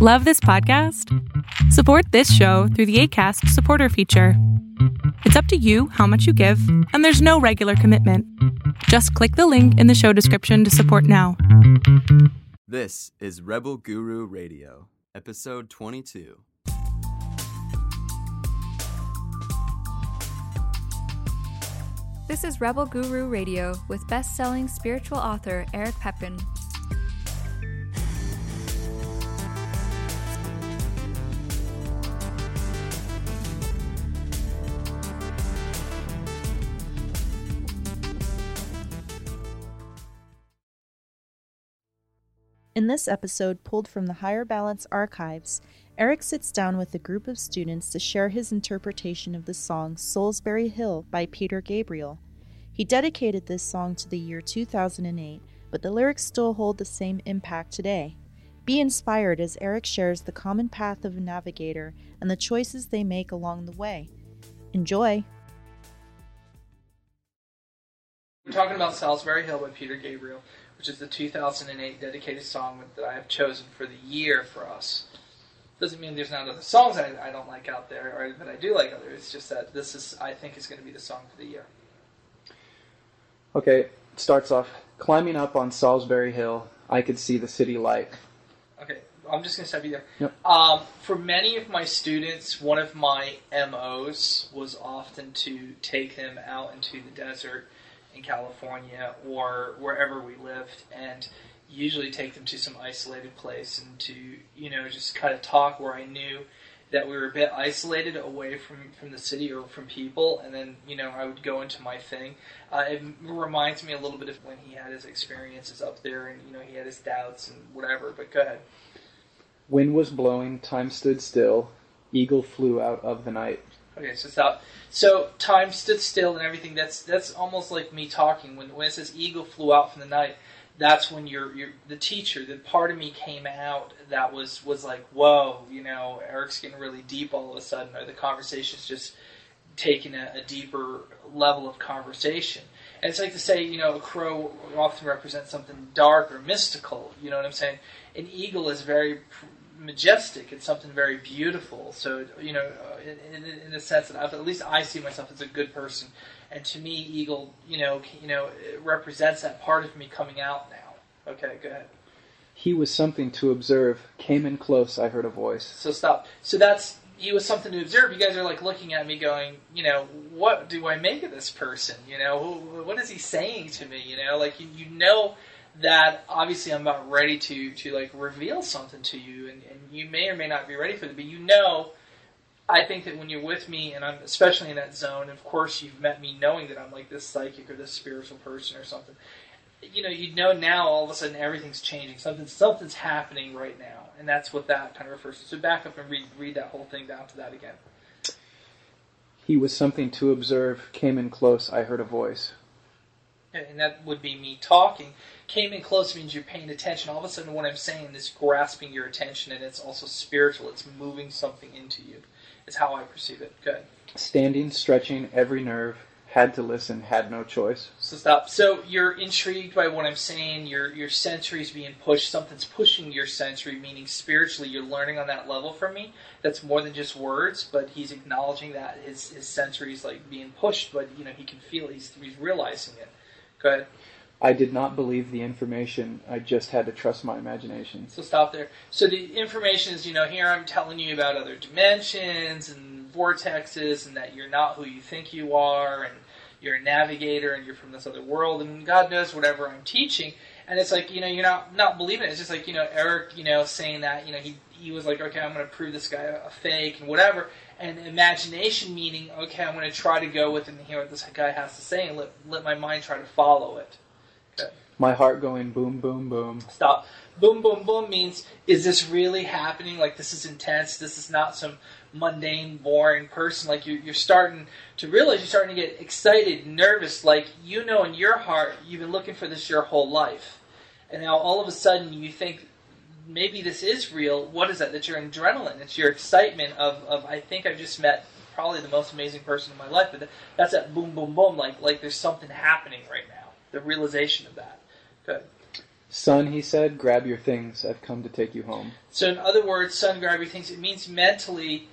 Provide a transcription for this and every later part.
Love this podcast? Support this show through the ACAST supporter feature. It's up to you how much you give, and there's no regular commitment. Just click the link in the show description to support now. This is Rebel Guru Radio, episode 22. This is Rebel Guru Radio with best selling spiritual author Eric Pepin. In this episode, pulled from the Higher Balance archives, Eric sits down with a group of students to share his interpretation of the song Solsbury Hill by Peter Gabriel. He dedicated this song to the year 2008, but the lyrics still hold the same impact today. Be inspired as Eric shares the common path of a navigator and the choices they make along the way. Enjoy! We're talking about Solsbury Hill by Peter Gabriel, which is the 2008 dedicated song that I have chosen for the year for us. Doesn't mean there's not other songs I, I don't like out there, or that I do like others. It's just that this is, I think, is going to be the song for the year. Okay, it starts off climbing up on Solsbury Hill. I could see the city light. Okay, I'm just going to stop you there. Yep. Um, for many of my students, one of my MOs was often to take them out into the desert in California or wherever we lived and usually take them to some isolated place and to, you know, just kind of talk where I knew that we were a bit isolated away from, from the city or from people, and then you know I would go into my thing. Uh, it reminds me a little bit of when he had his experiences up there, and you know he had his doubts and whatever. But go ahead. Wind was blowing, time stood still, eagle flew out of the night. Okay, so stop. So time stood still and everything. That's that's almost like me talking when when it says eagle flew out from the night. That's when you're, you're the teacher. The part of me came out that was was like, whoa, you know, Eric's getting really deep all of a sudden, or the conversation's just taking a, a deeper level of conversation. And it's like to say, you know, a crow often represents something dark or mystical. You know what I'm saying? An eagle is very majestic. It's something very beautiful. So you know, uh, in, in, in the sense that I've, at least I see myself as a good person, and to me, eagle, you know, you know, represents that part of me coming out now. Okay, go ahead. He was something to observe. Came in close. I heard a voice. So stop. So that's he was something to observe. You guys are like looking at me, going, you know, what do I make of this person? You know, what is he saying to me? You know, like you, you know that obviously I'm about ready to to like reveal something to you, and, and you may or may not be ready for it, but you know. I think that when you're with me, and I'm especially in that zone, of course you've met me knowing that I'm like this psychic or this spiritual person or something. You know, you know now all of a sudden everything's changing. Something something's happening right now, and that's what that kind of refers to. So back up and read read that whole thing down to that again. He was something to observe. Came in close. I heard a voice. And that would be me talking. Came in close means you're paying attention. All of a sudden, what I'm saying is grasping your attention, and it's also spiritual. It's moving something into you. Is how I perceive it. Good. Standing, stretching every nerve. Had to listen. Had no choice. So stop. So you're intrigued by what I'm saying. Your your sensory's being pushed. Something's pushing your sensory, meaning spiritually, you're learning on that level from me. That's more than just words, but he's acknowledging that his his sensory's like being pushed, but you know he can feel. It. He's he's realizing it. Go ahead. I did not believe the information. I just had to trust my imagination. So stop there. So the information is, you know, here I'm telling you about other dimensions and vortexes, and that you're not who you think you are, and you're a navigator, and you're from this other world, and God knows whatever I'm teaching. And it's like, you know, you're not not believing it. It's just like, you know, Eric, you know, saying that, you know, he he was like, okay, I'm going to prove this guy a fake and whatever. And imagination meaning, okay, I'm going to try to go with and hear what this guy has to say and let let my mind try to follow it. Okay. My heart going boom, boom, boom. Stop. Boom, boom, boom means is this really happening? Like this is intense. This is not some mundane, boring person. Like you're, you're starting to realize you're starting to get excited, nervous. Like you know in your heart you've been looking for this your whole life, and now all of a sudden you think maybe this is real. What is that? That's your adrenaline. It's your excitement of, of I think I just met probably the most amazing person in my life. But that's that boom, boom, boom. Like like there's something happening right now. The realization of that. Good. Son, he said, grab your things. I've come to take you home. So, in other words, son, grab your things. It means mentally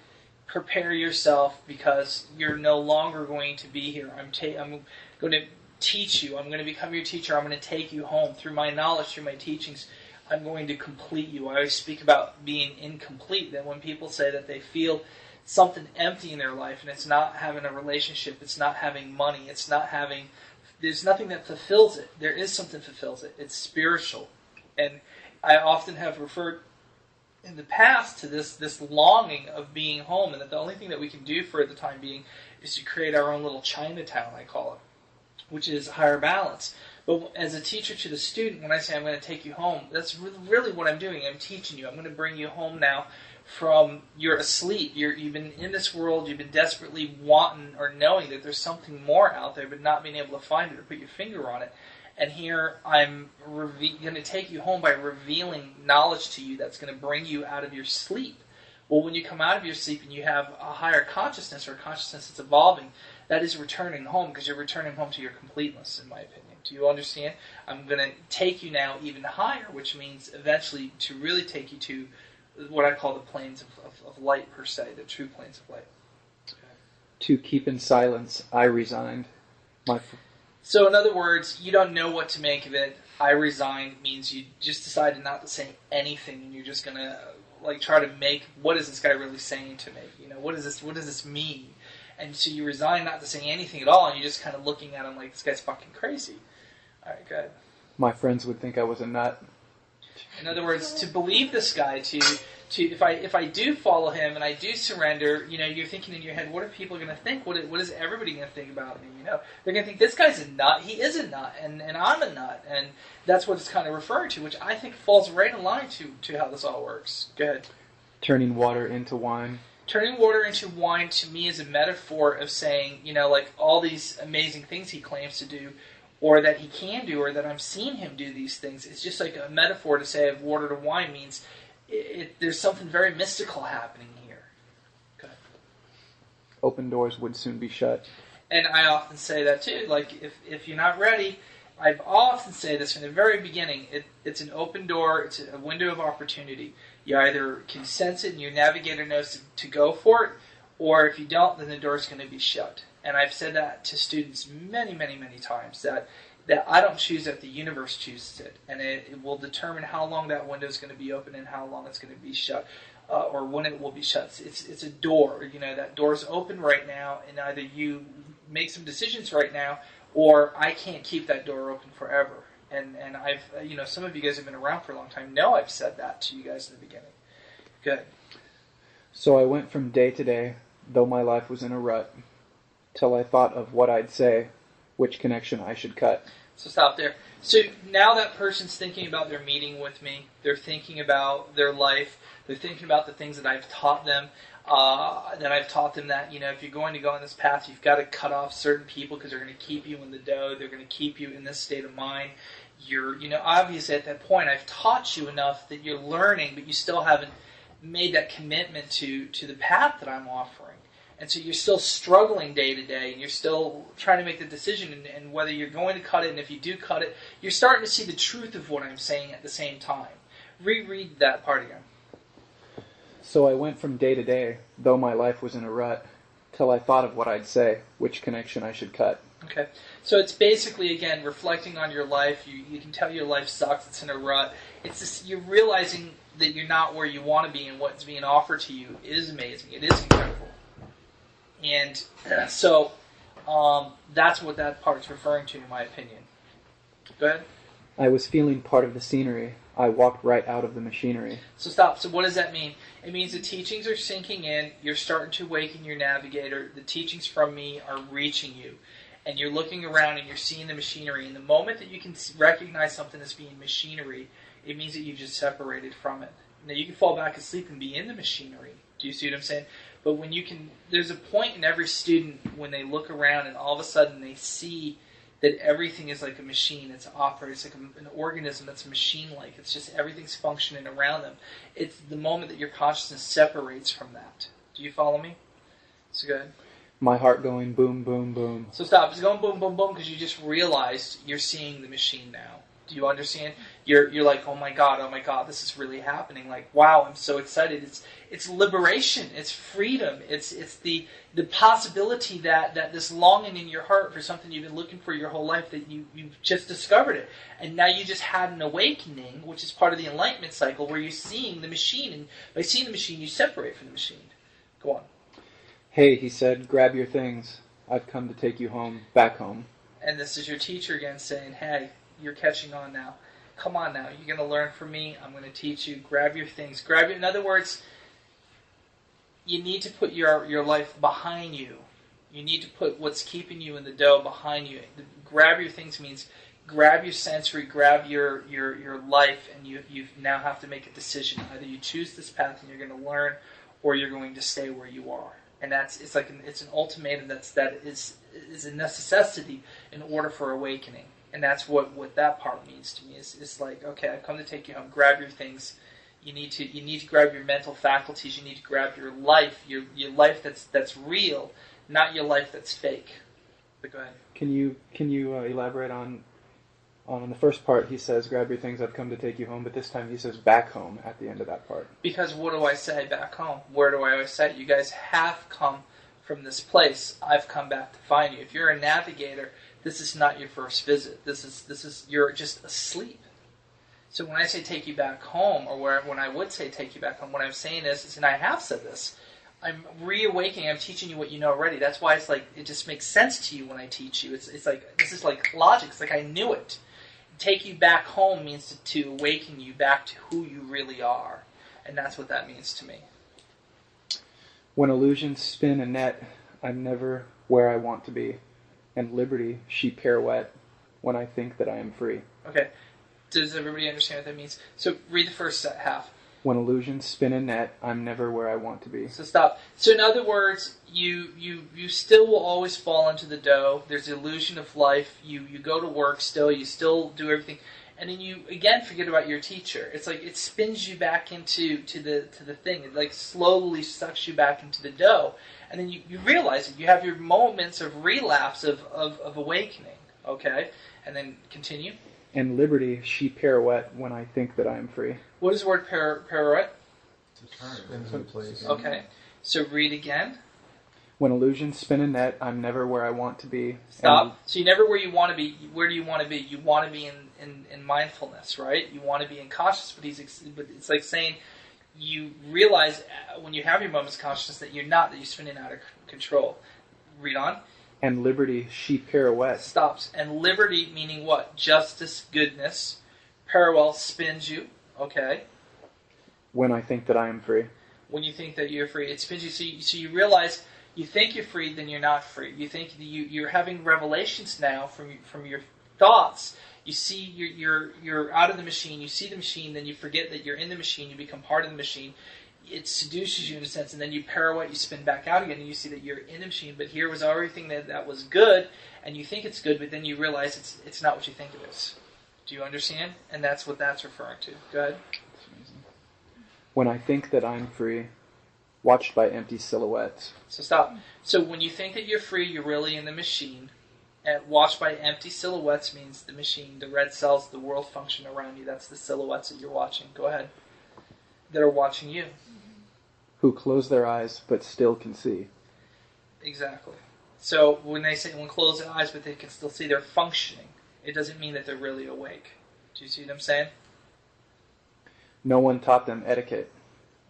prepare yourself because you're no longer going to be here. I'm, ta- I'm going to teach you. I'm going to become your teacher. I'm going to take you home through my knowledge, through my teachings. I'm going to complete you. I always speak about being incomplete. That when people say that they feel something empty in their life and it's not having a relationship, it's not having money, it's not having, there's nothing that fulfills it. There is something that fulfills it. It's spiritual. And I often have referred in the past to this this longing of being home, and that the only thing that we can do for the time being is to create our own little Chinatown, I call it, which is higher balance. But as a teacher to the student, when I say I'm going to take you home, that's really what I'm doing. I'm teaching you. I'm going to bring you home now from you're asleep. You're, you've been in this world. You've been desperately wanting or knowing that there's something more out there, but not being able to find it or put your finger on it. And here I'm reve- going to take you home by revealing knowledge to you that's going to bring you out of your sleep. Well, when you come out of your sleep and you have a higher consciousness or a consciousness that's evolving, that is returning home because you're returning home to your completeness, in my opinion. Do you understand? I'm going to take you now even higher, which means eventually to really take you to what I call the planes of, of, of light, per se, the true planes of light. To keep in silence, I resigned. My f- So, in other words, you don't know what to make of it. I resigned means you just decided not to say anything, and you're just gonna like try to make what is this guy really saying to me? You know, what is this? What does this mean? And so you resign not to say anything at all, and you're just kind of looking at him like this guy's fucking crazy. All right, good. my friends would think I was a nut. In other words, to believe this guy, to to if I if I do follow him and I do surrender, you know, you're thinking in your head, what are people going to think? What what is everybody going to think about me? You know, they're going to think this guy's a nut. He is a nut, and and I'm a nut, and that's what it's kind of referring to, which I think falls right in line to to how this all works. Go ahead. Turning water into wine. Turning water into wine to me is a metaphor of saying, you know, like all these amazing things he claims to do, or that he can do, or that I'm seeing him do these things. It's just like a metaphor to say of water to wine means it, it, there's something very mystical happening here. Open doors would soon be shut. And I often say that too. Like if if you're not ready, I've often say this from the very beginning. It, it's an open door. It's a window of opportunity. You either can sense it and your navigator knows to, to go for it, or if you don't, then the door's going to be shut. And I've said that to students many, many, many times that that I don't choose it, the universe chooses it, and it, it will determine how long that window is going to be open and how long it's going to be shut, uh, or when it will be shut. It's it's a door. You know that door's open right now, and either you make some decisions right now, or I can't keep that door open forever. And and I've uh, you know some of you guys have been around for a long time. Know I've said that to you guys in the beginning. Good. So I went from day to day, though my life was in a rut, till I thought of what I'd say, which connection I should cut. So stop there. So now that person's thinking about their meeting with me. They're thinking about their life. They're thinking about the things that I've taught them. Uh, that I've taught them that you know if you're going to go on this path, you've got to cut off certain people because they're going to keep you in the dough. They're going to keep you in this state of mind. You're you know obviously at that point I've taught you enough that you're learning, but you still haven't made that commitment to to the path that I'm offering. And so you're still struggling day to day, and you're still trying to make the decision, and, and, whether you're going to cut it, and if you do cut it, you're starting to see the truth of what I'm saying at the same time. Reread that part again. So I went from day to day, though my life was in a rut, till I thought of what I'd say, which connection I should cut. Okay. So it's basically, again, reflecting on your life. You, you can tell your life sucks, it's in a rut. It's just, you're realizing that you're not where you want to be, and what's being offered to you is amazing. It is incredible. And so um, that's what that part's referring to, in my opinion. Go ahead. I was feeling part of the scenery. I walked right out of the machinery. So stop. So what does that mean? It means the teachings are sinking in. You're starting to awaken your navigator. The teachings from me are reaching you. And you're looking around and you're seeing the machinery. And the moment that you can recognize something as being machinery, it means that you've just separated from it. Now you can fall back asleep and be in the machinery. Do you see what I'm saying? But when you can, there's a point in every student when they look around and all of a sudden they see that everything is like a machine. It's operating. It's like a, an organism that's machine-like. It's just everything's functioning around them. It's the moment that your consciousness separates from that. Do you follow me? So good. My heart going boom, boom, boom. So stop. It's going boom, boom, boom because you just realized you're seeing the machine now. Do you understand? You're you're like, oh my god, oh my god, this is really happening. Like, wow, I'm so excited. It's it's liberation, it's freedom, it's it's the the possibility that that this longing in your heart for something you've been looking for your whole life that you you've just discovered it, and now you just had an awakening, which is part of the enlightenment cycle, where you're seeing the machine, and by seeing the machine, you separate from the machine. Go on. Hey, he said, grab your things. I've come to take you home, back home. And this is your teacher again saying, hey, you're catching on now. Come on now, you're going to learn from me. I'm going to teach you. Grab your things. Grab your. In other words, you need to put your your life behind you. You need to put what's keeping you in the dough behind you. Grab your things means grab your sensory, grab your your your life, and you you now have to make a decision. Either you choose this path and you're going to learn, or you're going to stay where you are. And that's it's like an, it's an ultimatum that's that is is a necessity in order for awakening and that's what what that part means to me is is like okay I've come to take you home grab your things you need to you need to grab your mental faculties you need to grab your life your your life that's that's real not your life that's fake but go ahead Can you can you uh, elaborate on on the first part? He says, "Grab your things. I've come to take you home." But this time he says, "Back home." At the end of that part. because what do I say back home where do I always say you guys have come from this place I've come back to find you if you're a navigator this is not your first visit this is this is you're just asleep so when I say take you back home, or where when I would say take you back home, what I'm saying is, and I have said this, I'm reawakening. I'm teaching you what you know already. That's why it's like it just makes sense to you when I teach you. It's it's like this is like logic. It's like I knew it. Take you back home means to, to awaken you back to who you really are, and that's what that means to me. When illusions spin a net, I'm never where I want to be, and liberty she pirouette when I think that I am free. Okay, does everybody understand what that means? So read the first set, half. When illusions spin a net, I'm never where I want to be. So stop. So in other words, you you you still will always fall into the dough. There's the illusion of life. You you go to work still. You still do everything, and then you again forget about your teacher. It's like it spins you back into to the to the thing. It like slowly sucks you back into the dough, and then you, you realize it. You have your moments of relapse of, of, of awakening. Okay, and then continue. And liberty she pirouette when I think that I am free. What is the word per, pirouette? Spins in place. Okay, so read again. When illusions spin a net, I'm never where I want to be. Stop. So you're never where you want to be. Where do you want to be? You want to be in, in, in mindfulness, right? You want to be in consciousness, but he's ex- but it's like saying you realize uh, when you have your moments of consciousness that you're not that you're spinning out of control. Read on. And, liberty she pirouette. Stops. And liberty meaning what? Justice, goodness. Parallel spins you. Okay. When I think that I am free. When you think that you're free, it spins you. So you, so you realize you think you're free, then you're not free. You think that you, you're having revelations now from from your thoughts. You see you're, you're you're out of the machine. You see the machine, then you forget that you're in the machine. You become part of the machine. It seduces you in a sense, and then you pirouette. You spin back out again, and you see that you're in the machine. But here was everything that that was good, and you think it's good, but then you realize it's it's not what you think it is. Do you understand? And that's what that's referring to. Go ahead. When I think that I'm free, watched by empty silhouettes. So stop. So when you think that you're free, you're really in the machine. Watched by empty silhouettes means the machine, the red cells, the world function around you. That's the silhouettes that you're watching. Go ahead. That are watching you. Who close their eyes but still can see. Exactly. So when they say when close their eyes but they can still see, they're functioning. It doesn't mean that they're really awake. Do you see what I'm saying? No one taught them etiquette.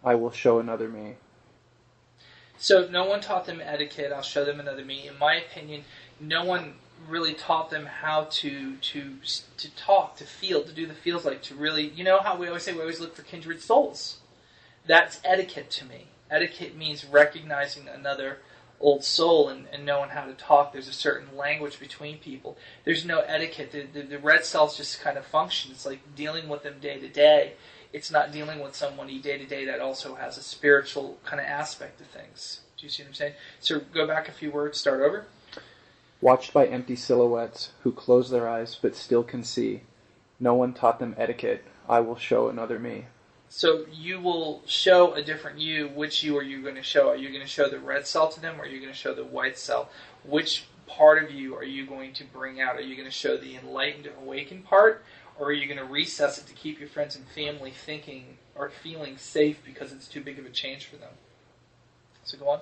I will show another me. So no one taught them etiquette. I'll show them another me. In my opinion, no one really taught them how to to to talk, to feel, to do the feels like, to really. You know how we always say we always look for kindred souls. That's etiquette to me. Etiquette means recognizing another old soul and, and knowing how to talk. There's a certain language between people. There's no etiquette. The, the, the red cells just kind of function. It's like dealing with them day to day. It's not dealing with somebody day to day that also has a spiritual kind of aspect of things. Do you see what I'm saying? So go back a few words, start over. Watched by empty silhouettes who close their eyes but still can see. No one taught them etiquette. I will show another me. So you will show a different you. Which you are you going to show? Are you going to show the red cell to them, or are you going to show the white cell? Which part of you are you going to bring out? Are you going to show the enlightened, awakened part, or are you going to recess it to keep your friends and family thinking or feeling safe because it's too big of a change for them? So go on.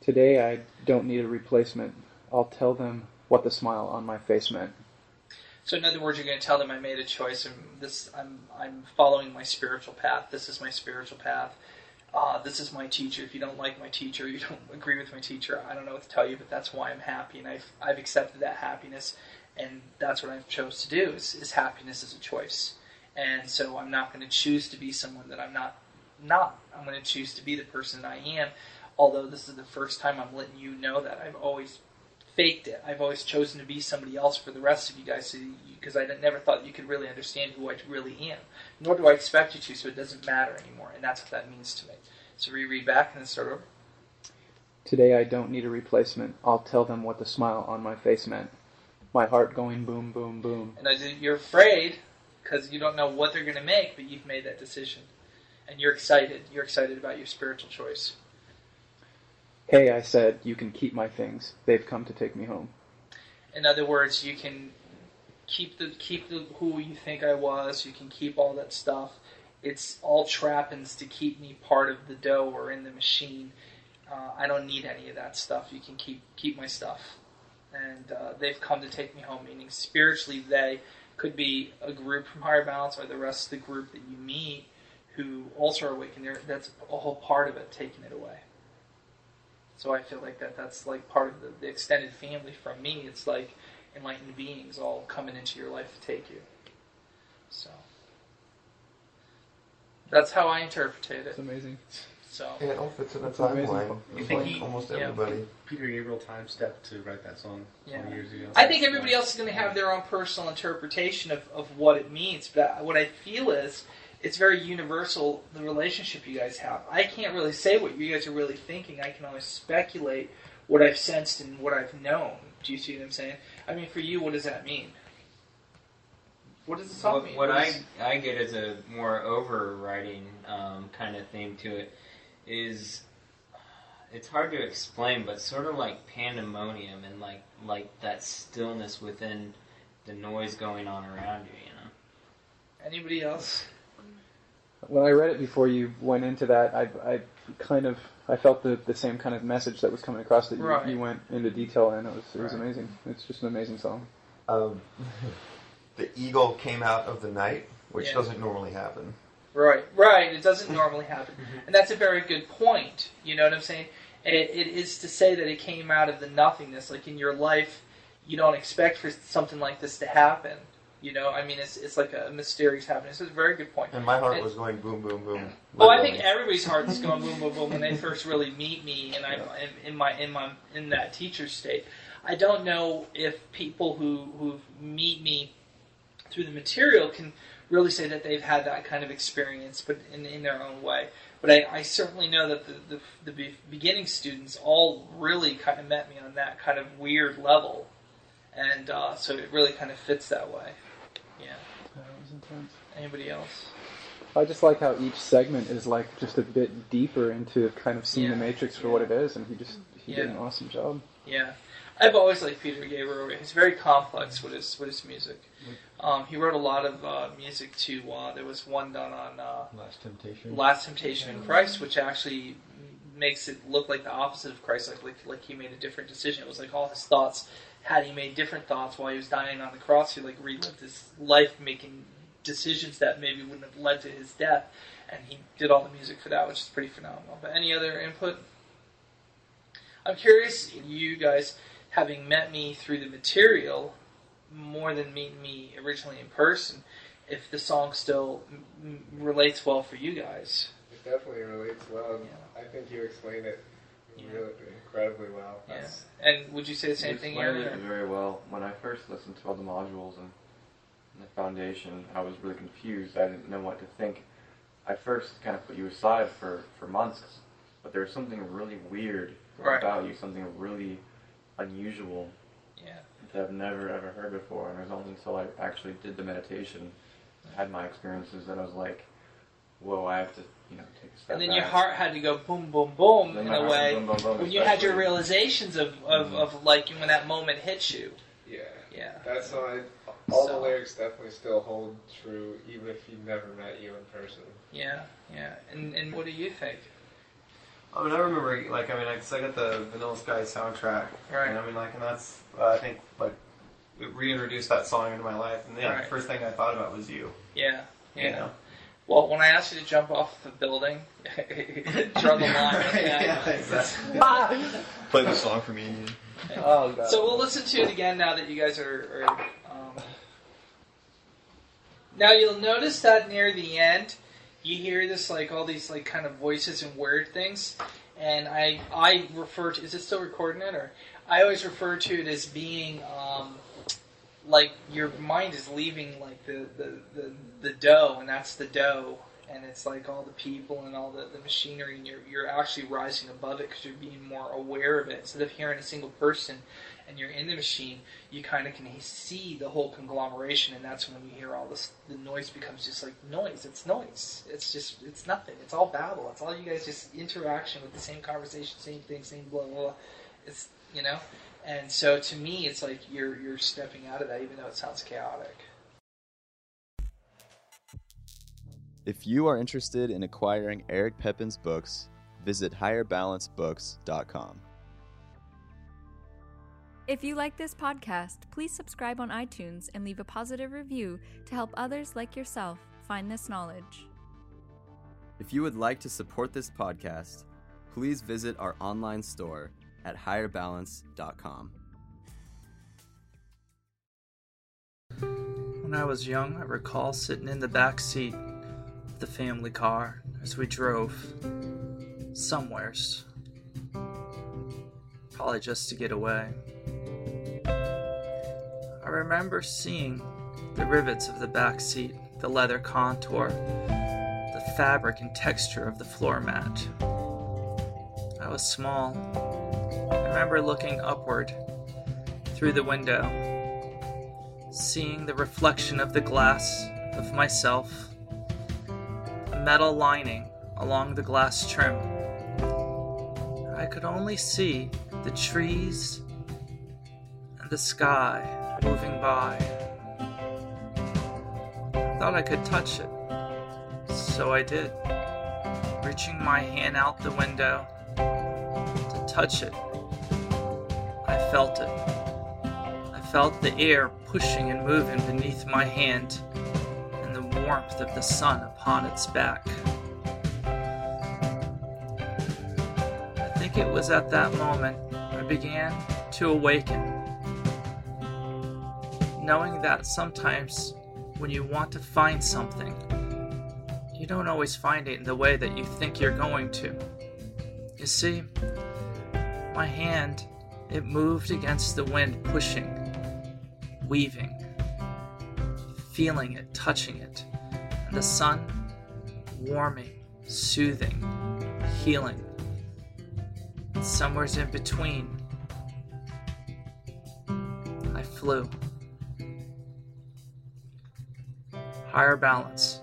Today I don't need a replacement. I'll tell them what the smile on my face meant. So in other words, you're going to tell them I made a choice, and this I'm I'm following my spiritual path. This is my spiritual path. Uh, this is my teacher. If you don't like my teacher, you don't agree with my teacher. I don't know what to tell you, but that's why I'm happy, and I've I've accepted that happiness, and that's what I've chose to do. Is, is happiness is a choice, and so I'm not going to choose to be someone that I'm not. Not. I'm going to choose to be the person that I am. Although this is the first time I'm letting you know that I've always faked it. I've always chosen to be somebody else for the rest of you guys because I never thought you could really understand who I really am. Nor do I expect you to, so it doesn't matter anymore. And that's what that means to me. So reread back and then start over. Today I don't need a replacement. I'll tell them what the smile on my face meant. My heart going boom, boom, boom. And I, you're afraid because you don't know what they're going to make, but you've made that decision. And you're excited. You're excited about your spiritual choice. Hey, I said, you can keep my things. They've come to take me home. In other words, you can keep the keep the who you think I was. You can keep all that stuff. It's all trappings to keep me part of the dough or in the machine. Uh, I don't need any of that stuff. You can keep keep my stuff. And uh, they've come to take me home. Meaning spiritually, they could be a group from higher balance or the rest of the group that you meet who also are awakened. That's a whole part of it, taking it away. So I feel like that that's like part of the, the extended family from me. It's like enlightened beings all coming into your life to take you. So that's how I interpreted it. It's amazing. So And it all fits in a timeline. You think like he- almost yeah. everybody. Peter Gabriel time stepped to write that song Yeah. 20 years ago. I think everybody else is going to have their own personal interpretation of, of what it means. But what I feel is it's very universal the relationship you guys have. I can't really say what you guys are really thinking. I can only speculate what I've sensed and what I've known. Do you see what I'm saying? I mean, for you, what does that mean? What does song What, mean? what What I I get as a more overriding um, kind of theme to it is it's hard to explain, but sort of like pandemonium and like like that stillness within the noise going on around you. You know. Anybody else? When I read it before you went into that, I, I kind of I felt the, the same kind of message that was coming across that you, Right. you went into detail in. It was it was Right. amazing. It's just an amazing song. Um, the eagle came out of the night, which Yeah. doesn't normally happen. Right, right. It doesn't normally happen, and that's a very good point. You know what I'm saying? It, it is to say that it came out of the nothingness. Like in your life, you don't expect for something like this to happen. You know, I mean, it's it's like a mysterious happening. So it's a very good point. And my heart And- was going boom, boom, boom. Oh, I think everybody's heart is going boom, boom, boom when they first really meet me, and I'm in, in my in my in that teacher state. I don't know if people who who meet me through the material can really say that they've had that kind of experience, but in, in their own way. But I, I certainly know that the, the, the beginning students all really kind of met me on that kind of weird level, and uh, so it really kind of fits that way. Yeah. Intense. Anybody else? I just like how each segment is like just a bit deeper into kind of seeing Yeah. the Matrix for what it is, and he just he did an awesome job. Yeah, I've always liked Peter Gabriel. He's very complex with his with his music. Um, he wrote a lot of uh, music to. Uh, there was one done on uh, Last Temptation. Last Temptation in Christ, which actually makes it look like the opposite of Christ, like, like like he made a different decision. It was like all his thoughts. Had he made different thoughts while he was dying on the cross, he like relived his life, making decisions that maybe wouldn't have led to his death, and he did all the music for that, which is pretty phenomenal. But any other input? I'm curious, you guys, having met me through the material more than meeting me originally in person, if the song still m- m- relates well for you guys. It definitely relates well. Yeah. I think you explained it Yeah. really incredibly well. Yeah. And would you say the same You thing, explained Aaron? it very well. When I first listened to all the modules and, and the foundation, I was really confused. I didn't know what to think. I first kind of put you aside for, for months, but there was something really weird Right. about you, something really unusual Yeah. that I've never ever heard before. And it was only until I actually did the meditation, I had my experiences, that I was like, whoa, I have to, you know, take a step And then back. your heart had to go boom, boom, boom in a way. boom, boom, boom, when you had your realizations of, of, Mhm. of like when that moment hits you. Yeah. Yeah. That song, All So- the lyrics definitely still hold true, even if he never met you in person. Yeah, yeah. And and what do you think? I mean, I remember, like, I mean, like, 'cause I got the Vanilla Sky soundtrack, Right. And I mean, like, and that's, uh, I think, like, it reintroduced that song into my life, and yeah, Right. the first thing I thought about was you. Yeah, yeah. You know? Well, when I asked you to jump off the building, draw the line. yeah, exactly. Play the song for me and you. Oh god. So we'll listen to it again now that you guys are. are. Now you'll notice that near the end, you hear this like all these like kind of voices and weird things, and I I refer to is it still recording it or? I always refer to it as being um, like your mind is leaving like the the, the the dough and that's the dough and it's like all the people and all the, the machinery and you're, you're actually rising above it because you're being more aware of it. Instead of hearing a single person and you're in the machine you kind of can see the whole conglomeration and that's when you hear all this the noise becomes just like noise. It's noise. It's just it's nothing. It's all babble. It's all you guys just interaction with the same conversation same thing same blah blah blah. It's you know? And so to me it's like you're you're stepping out of that even though it sounds chaotic If you are interested in acquiring Eric Pepin's books, visit higherbalancebooks.com. If you like this podcast, please subscribe on iTunes and leave a positive review to help others like yourself find this knowledge. If you would like to support this podcast, please visit our online store at higherbalance.com. When I was young, I recall sitting in the back seat of the family car as we drove somewheres. Probably just to get away. I remember seeing the rivets of the back seat, the leather contour, the fabric and texture of the floor mat. I was small. I remember looking upward through the window seeing the reflection of the glass of myself, metal lining along the glass trim. I could only see the trees and the sky moving by. I thought I could touch it, so I did, reaching my hand out the window to touch it. I felt it. I felt the air pushing and moving beneath my hand and the warmth of the sun upon its back. I think it was at that moment I began to awaken, knowing that sometimes when you want to find something, you don't always find it in the way that you think you're going to. You see, my hand, it moved against the wind, pushing, weaving, feeling it, touching it, and the sun warming, soothing, healing. And somewhere's in between, I flew. Higher balance.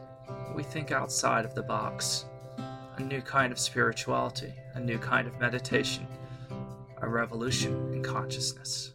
We think outside of the box. A new kind of spirituality, a new kind of meditation, a revolution in consciousness.